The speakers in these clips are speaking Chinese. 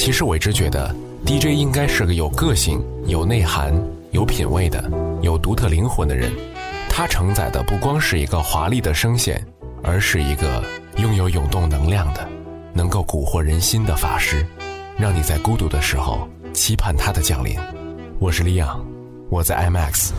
其实我一直觉得，DJ 应该是个有个性、有内涵、有品味的、有独特灵魂的人。他承载的不光是一个华丽的声线，而是一个拥有涌动能量的、能够蛊惑人心的法师，让你在孤独的时候期盼他的降临。我是李昂，我在 IMAX。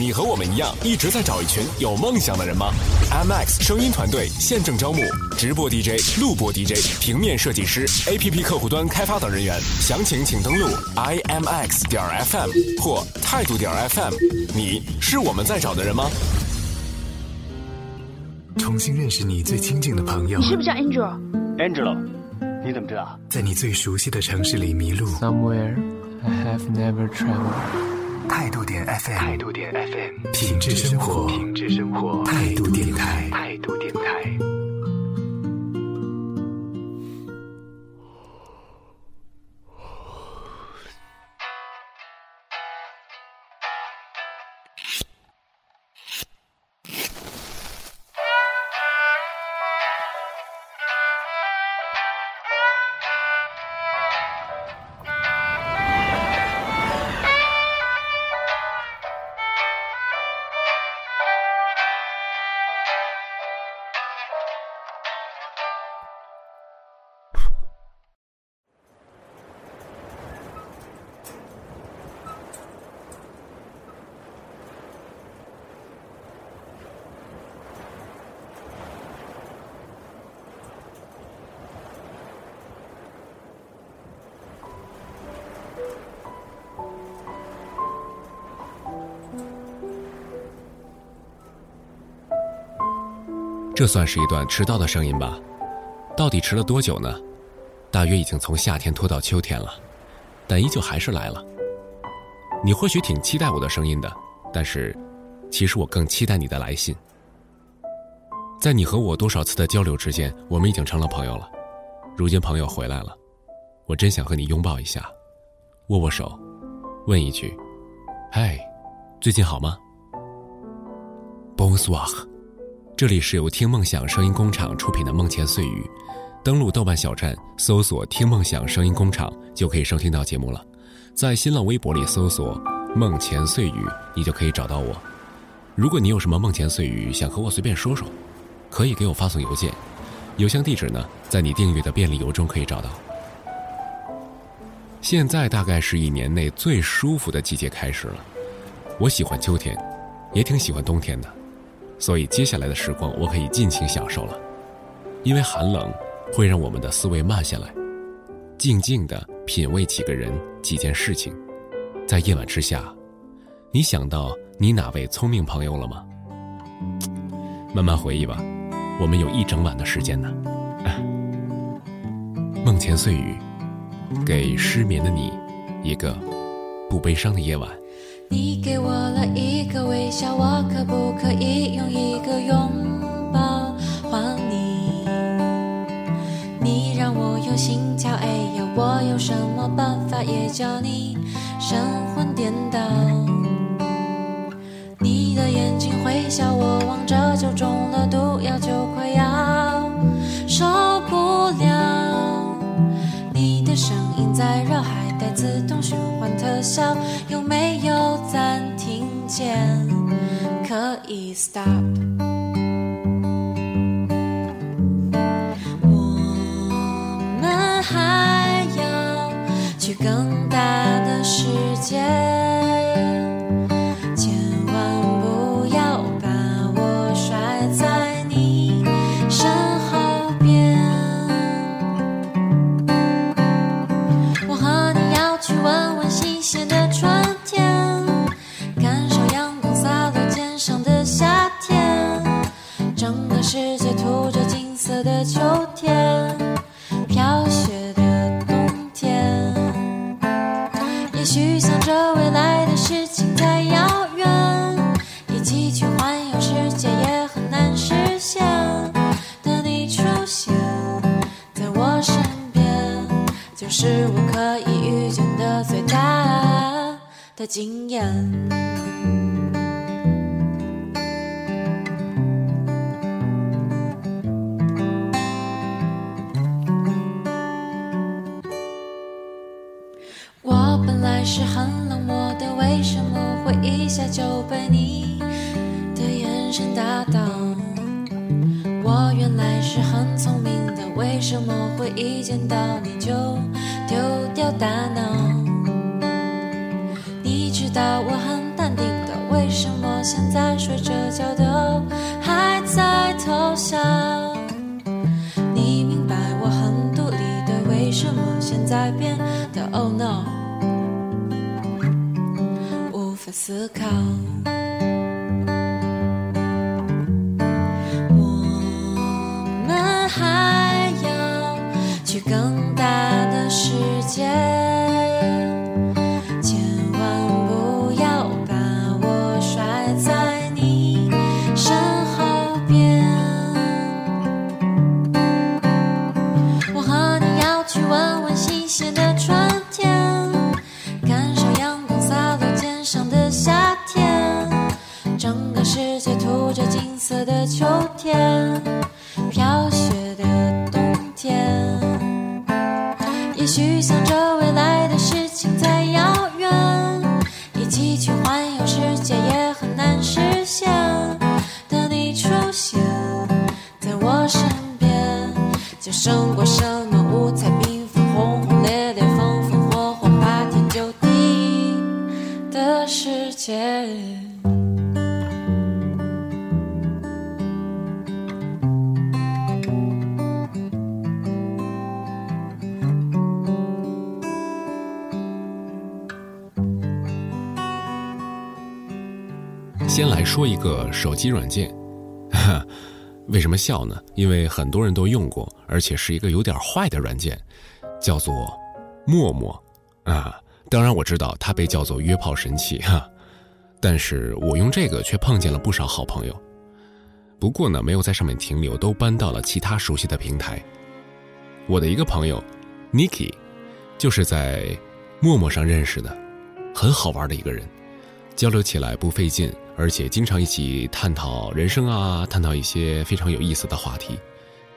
你和我们一样，一直在找一群有梦想的人吗？IMAX 声音团队现正招募直播 DJ、录播 DJ、平面设计师、APP 客户端开发等人员。详情请登录 IMAX 点 FM 或态度点 FM。你是我们在找的人吗？重新认识你最亲近的朋友。你是不是叫 Angel？Angelo，你怎么知道？在你最熟悉的城市里迷路。Somewhere I have never traveled。态度点 FM，态度点 FM，品质生活，品质生活，态度电台，态度电台。这算是一段迟到的声音吧？到底迟了多久呢？大约已经从夏天拖到秋天了，但依旧还是来了。你或许挺期待我的声音的，但是，其实我更期待你的来信。在你和我多少次的交流之间，我们已经成了朋友了。如今朋友回来了，我真想和你拥抱一下，握握手，问一句：“嗨，最近好吗？”Bonsoir。这里是由听梦想声音工厂出品的《梦前碎语》，登录豆瓣小站搜索“听梦想声音工厂”就可以收听到节目了。在新浪微博里搜索“梦前碎语”，你就可以找到我。如果你有什么梦前碎语想和我随便说说，可以给我发送邮件，邮箱地址呢在你订阅的便利邮中可以找到。现在大概是一年内最舒服的季节开始了，我喜欢秋天，也挺喜欢冬天的。所以接下来的时光，我可以尽情享受了，因为寒冷会让我们的思维慢下来，静静的品味几个人、几件事情。在夜晚之下，你想到你哪位聪明朋友了吗？慢慢回忆吧，我们有一整晚的时间呢。梦前碎语，给失眠的你一个不悲伤的夜晚。你给我了一个微笑，我可不可以用一个拥抱还你？你让我有心跳，哎呀，我有什么办法也叫你神魂颠倒？你的眼睛会笑，我望着就中了毒药，就快要笑，有没有暂停键？可以 stop。我们还要去更大的世界。世界涂着金色的秋天，飘雪的冬天。也许想着未来的事情太遥远，一起去环游世界也很难实现。等你出现在我身边，就是我可以遇见的最大的惊艳。下就被你的眼神打倒？我原来是很聪明的，为什么会一见到你就丢掉大脑？你知道我很淡定的，为什么现在睡着觉都还在偷笑？你明白我很独立的，为什么现在变得 Oh no，思考。先来说一个手机软件，哈，为什么笑呢？因为很多人都用过，而且是一个有点坏的软件，叫做陌陌啊。当然我知道它被叫做约炮神器哈，但是我用这个却碰见了不少好朋友。不过呢，没有在上面停留，都搬到了其他熟悉的平台。我的一个朋友 Niki，就是在陌陌上认识的，很好玩的一个人，交流起来不费劲。而且经常一起探讨人生啊，探讨一些非常有意思的话题，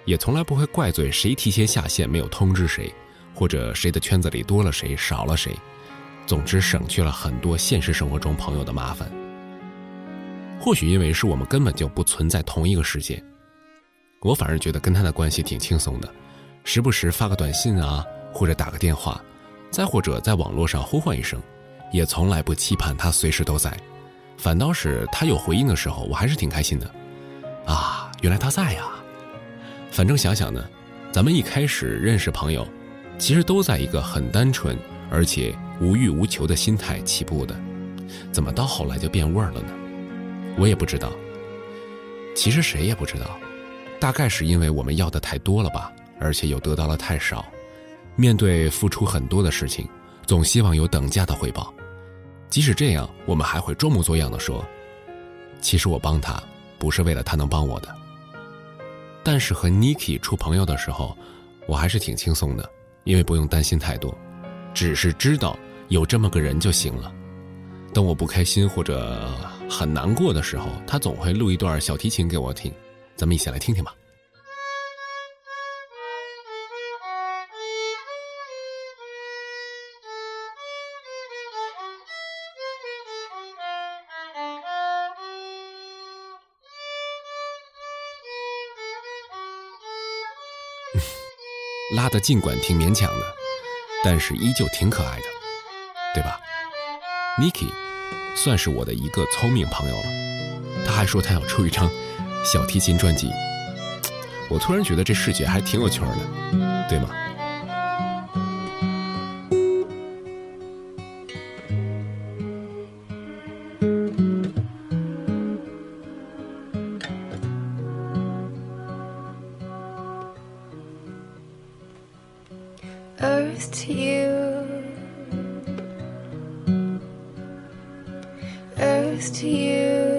也从来不会怪罪谁提前下线没有通知谁，或者谁的圈子里多了谁少了谁。总之，省去了很多现实生活中朋友的麻烦。或许因为是我们根本就不存在同一个世界，我反而觉得跟他的关系挺轻松的，时不时发个短信啊，或者打个电话，再或者在网络上呼唤一声，也从来不期盼他随时都在。反倒是他有回应的时候，我还是挺开心的，啊，原来他在呀。反正想想呢，咱们一开始认识朋友，其实都在一个很单纯而且无欲无求的心态起步的，怎么到后来就变味儿了呢？我也不知道。其实谁也不知道，大概是因为我们要的太多了吧，而且又得到了太少。面对付出很多的事情，总希望有等价的回报。即使这样，我们还会装模作样的说：“其实我帮他，不是为了他能帮我的。”但是和 Niki 处朋友的时候，我还是挺轻松的，因为不用担心太多，只是知道有这么个人就行了。当我不开心或者很难过的时候，他总会录一段小提琴给我听，咱们一起来听听吧。拉的尽管挺勉强的，但是依旧挺可爱的，对吧？Niki 算是我的一个聪明朋友了，他还说他要出一张小提琴专辑，我突然觉得这世界还挺有趣的，对吗？Earth to you,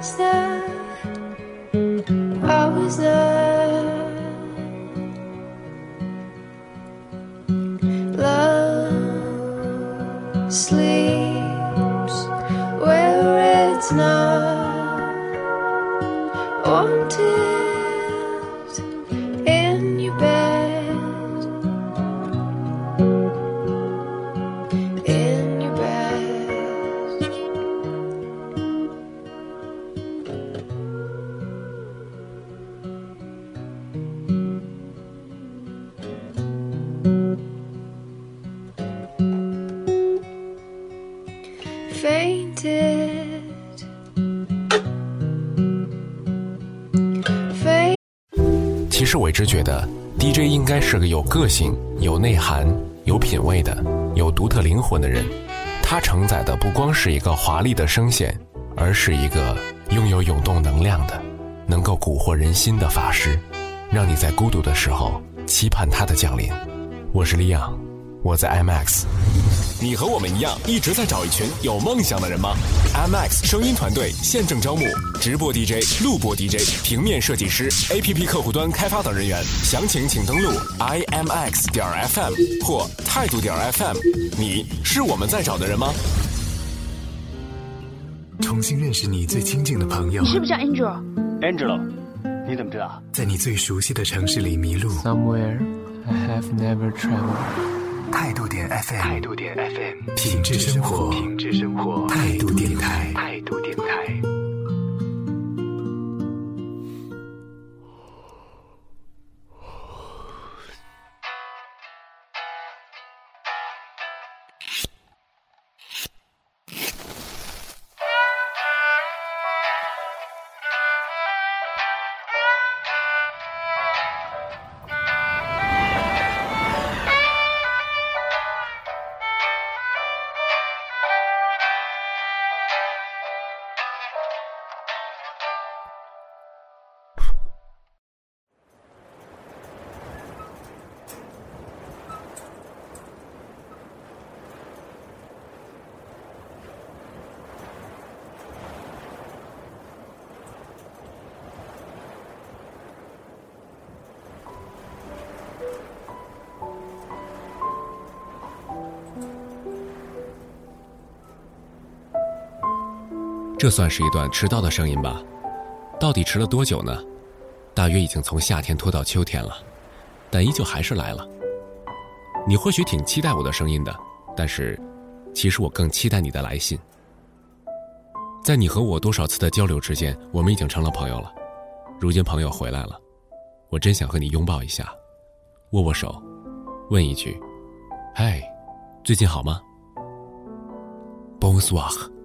was there. I was there. 其实我一直觉得，DJ 应该是个有个性、有内涵、有品味的、有独特灵魂的人。他承载的不光是一个华丽的声线，而是一个拥有涌动能量的、能够蛊惑人心的法师，让你在孤独的时候期盼他的降临。我是李昂，我在 IMAX。你和我们一样，一直在找一群有梦想的人吗？MX 声音团队现正招募直播 DJ、录播 DJ、平面设计师、APP 客户端开发等人员，详情请登录 imx 点 FM 或态度点 FM。你是我们在找的人吗？重新认识你最亲近的朋友你，是不是叫 Angel？Angelo，你怎么知道？在你最熟悉的城市里迷路。Somewhere I have never traveled. 态度点 FM，态度点 FM，品质生活，品质生活，态度电台，态度电台。这算是一段迟到的声音吧？到底迟了多久呢？大约已经从夏天拖到秋天了，但依旧还是来了。你或许挺期待我的声音的，但是，其实我更期待你的来信。在你和我多少次的交流之间，我们已经成了朋友了。如今朋友回来了，我真想和你拥抱一下，握握手，问一句：“嗨，最近好吗？”Bonsoir。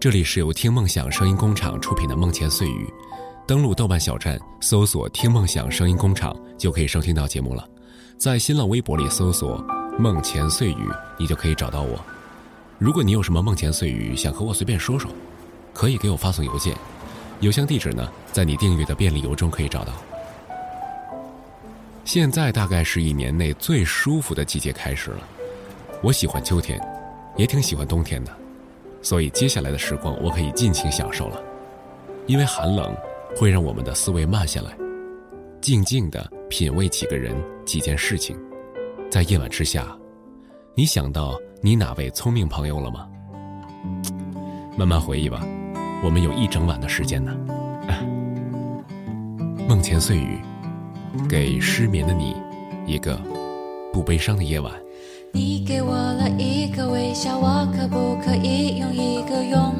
这里是由听梦想声音工厂出品的《梦前碎语》，登录豆瓣小站搜索“听梦想声音工厂”就可以收听到节目了。在新浪微博里搜索“梦前碎语”，你就可以找到我。如果你有什么梦前碎语想和我随便说说，可以给我发送邮件，邮箱地址呢在你订阅的便利邮中可以找到。现在大概是一年内最舒服的季节开始了，我喜欢秋天，也挺喜欢冬天的。所以接下来的时光，我可以尽情享受了。因为寒冷会让我们的思维慢下来，静静的品味几个人、几件事情。在夜晚之下，你想到你哪位聪明朋友了吗？慢慢回忆吧，我们有一整晚的时间呢。梦前碎语，给失眠的你一个不悲伤的夜晚。你给我了一个微笑，我可不可以用一个拥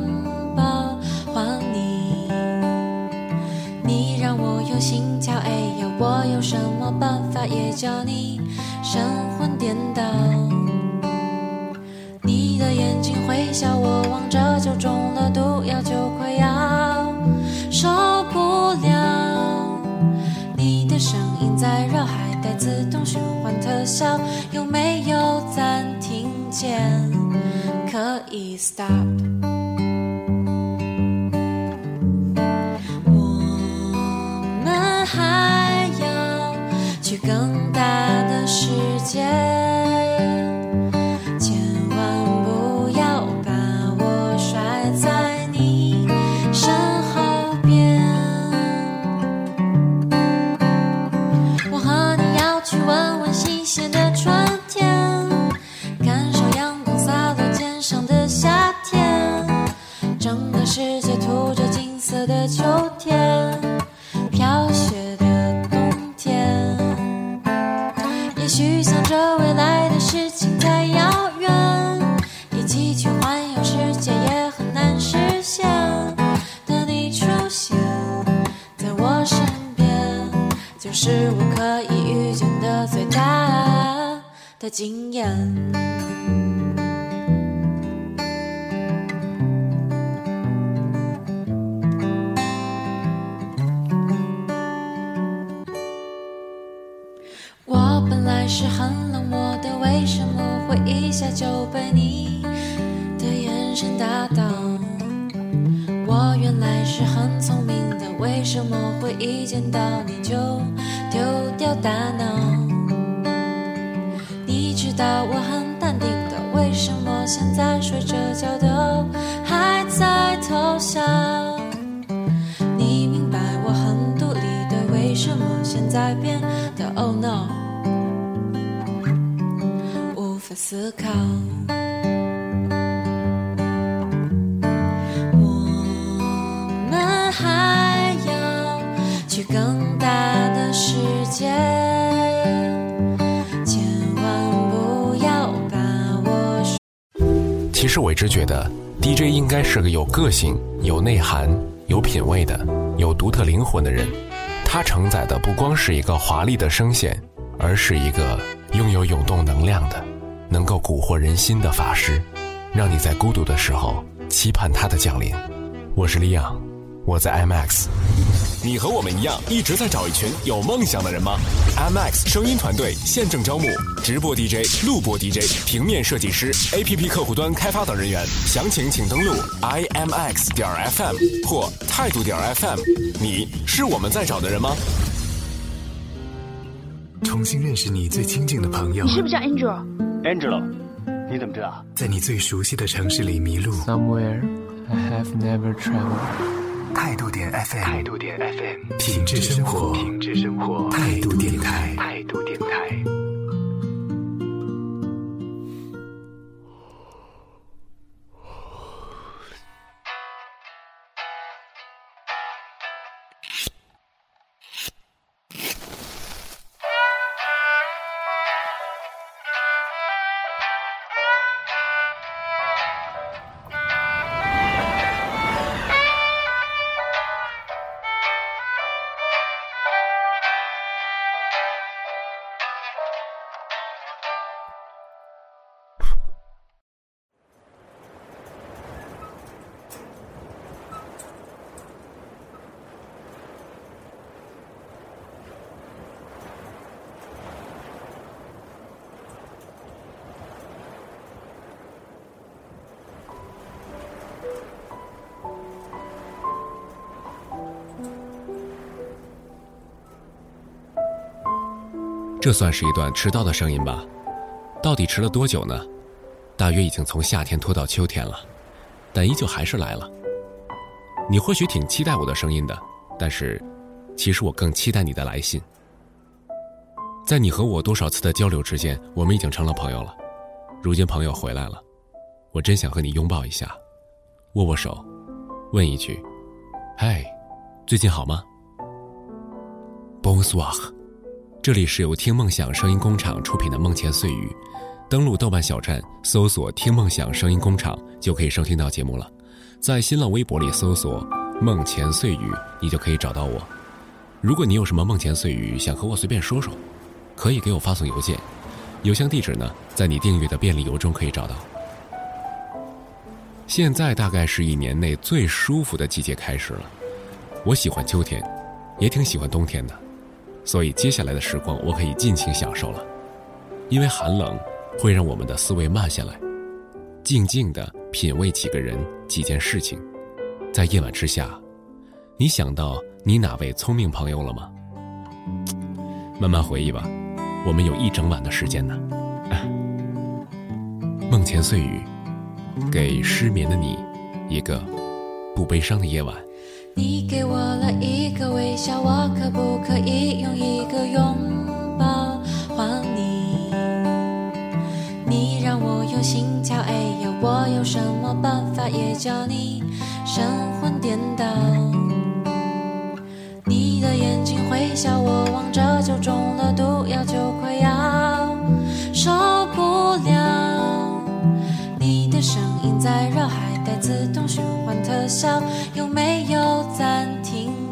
抱还你？你让我有心跳，哎呀，我有什么办法也叫你神魂颠倒？可以 stop？我一下就被你的眼神打倒？我原来是很聪明的，为什么会一见到你就丢掉大脑？你知道我很淡定的，为什么现在睡着觉都还在偷笑？你明白我很独立的，为什么现在变得 Oh no？思考。我们还要去更大的世界，千万不要把我其实我一直觉得，DJ 应该是个有个性、有内涵、有品味的、有独特灵魂的人。他承载的不光是一个华丽的声线，而是一个拥有涌动能量的、能够蛊惑人心的法师，让你在孤独的时候期盼他的降临。我是李昂，我在 IMAX。你和我们一样，一直在找一群有梦想的人吗？IMAX 声音团队现正招募直播 DJ、录播 DJ、平面设计师、APP 客户端开发等人员，详情请登录 IMAX 点 FM 或态度点 FM。你是我们在找的人吗？重新认识你最亲近的朋友你，是不是叫 Angela，你怎么知道？在你最熟悉的城市里迷路。somewhere i have never traveled。态度点 FM，态度点 FM，品质生活，品质生活，态度电台，态度电台。这算是一段迟到的声音吧？到底迟了多久呢？大约已经从夏天拖到秋天了，但依旧还是来了。你或许挺期待我的声音的，但是，其实我更期待你的来信。在你和我多少次的交流之间，我们已经成了朋友了。如今朋友回来了，我真想和你拥抱一下，握握手，问一句：“嗨，最近好吗？”Bonsoir，这里是由听梦想声音工厂出品的《梦前碎语》，登录豆瓣小站搜索“听梦想声音工厂”就可以收听到节目了。在新浪微博里搜索“梦前碎语”，你就可以找到我。如果你有什么梦前碎语想和我随便说说，可以给我发送邮件，邮箱地址呢，在你订阅的便利邮中可以找到。现在大概是一年内最舒服的季节开始了，我喜欢秋天，也挺喜欢冬天的，所以接下来的时光我可以尽情享受了。因为寒冷会让我们的思维慢下来，静静的品味几个人、几件事情，在夜晚之下，你想到你哪位聪明朋友了吗？慢慢回忆吧，我们有一整晚的时间呢。梦前碎语。给失眠的你一个不悲伤的夜晚。你给我了一个微笑，我可不可以用一个拥抱还你？你让我有心跳，哎呀，我有什么办法也叫你神魂颠倒？你的眼睛会笑，我望着就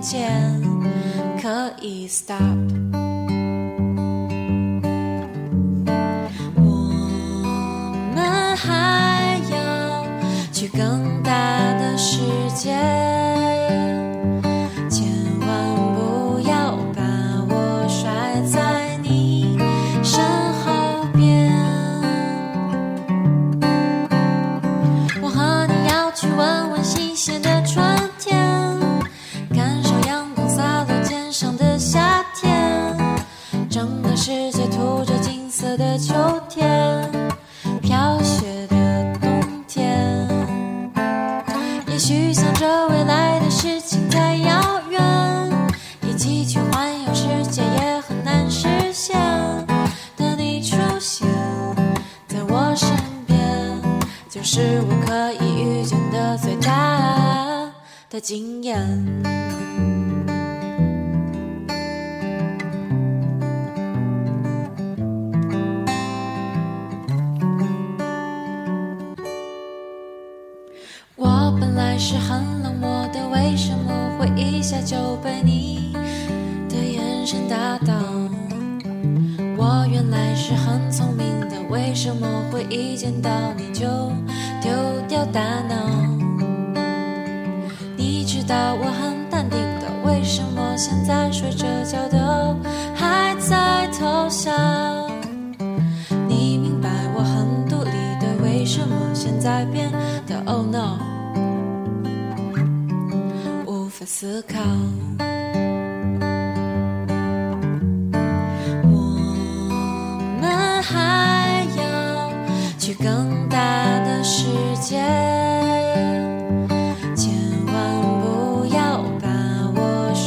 停键可以 stop？神打倒？我原来是很聪明的，为什么会一见到你就丢掉大脑？你知道我很淡定的，为什么现在睡着觉都还在偷笑？你明白我很独立的，为什么现在变得 Oh no，无法思考？谢。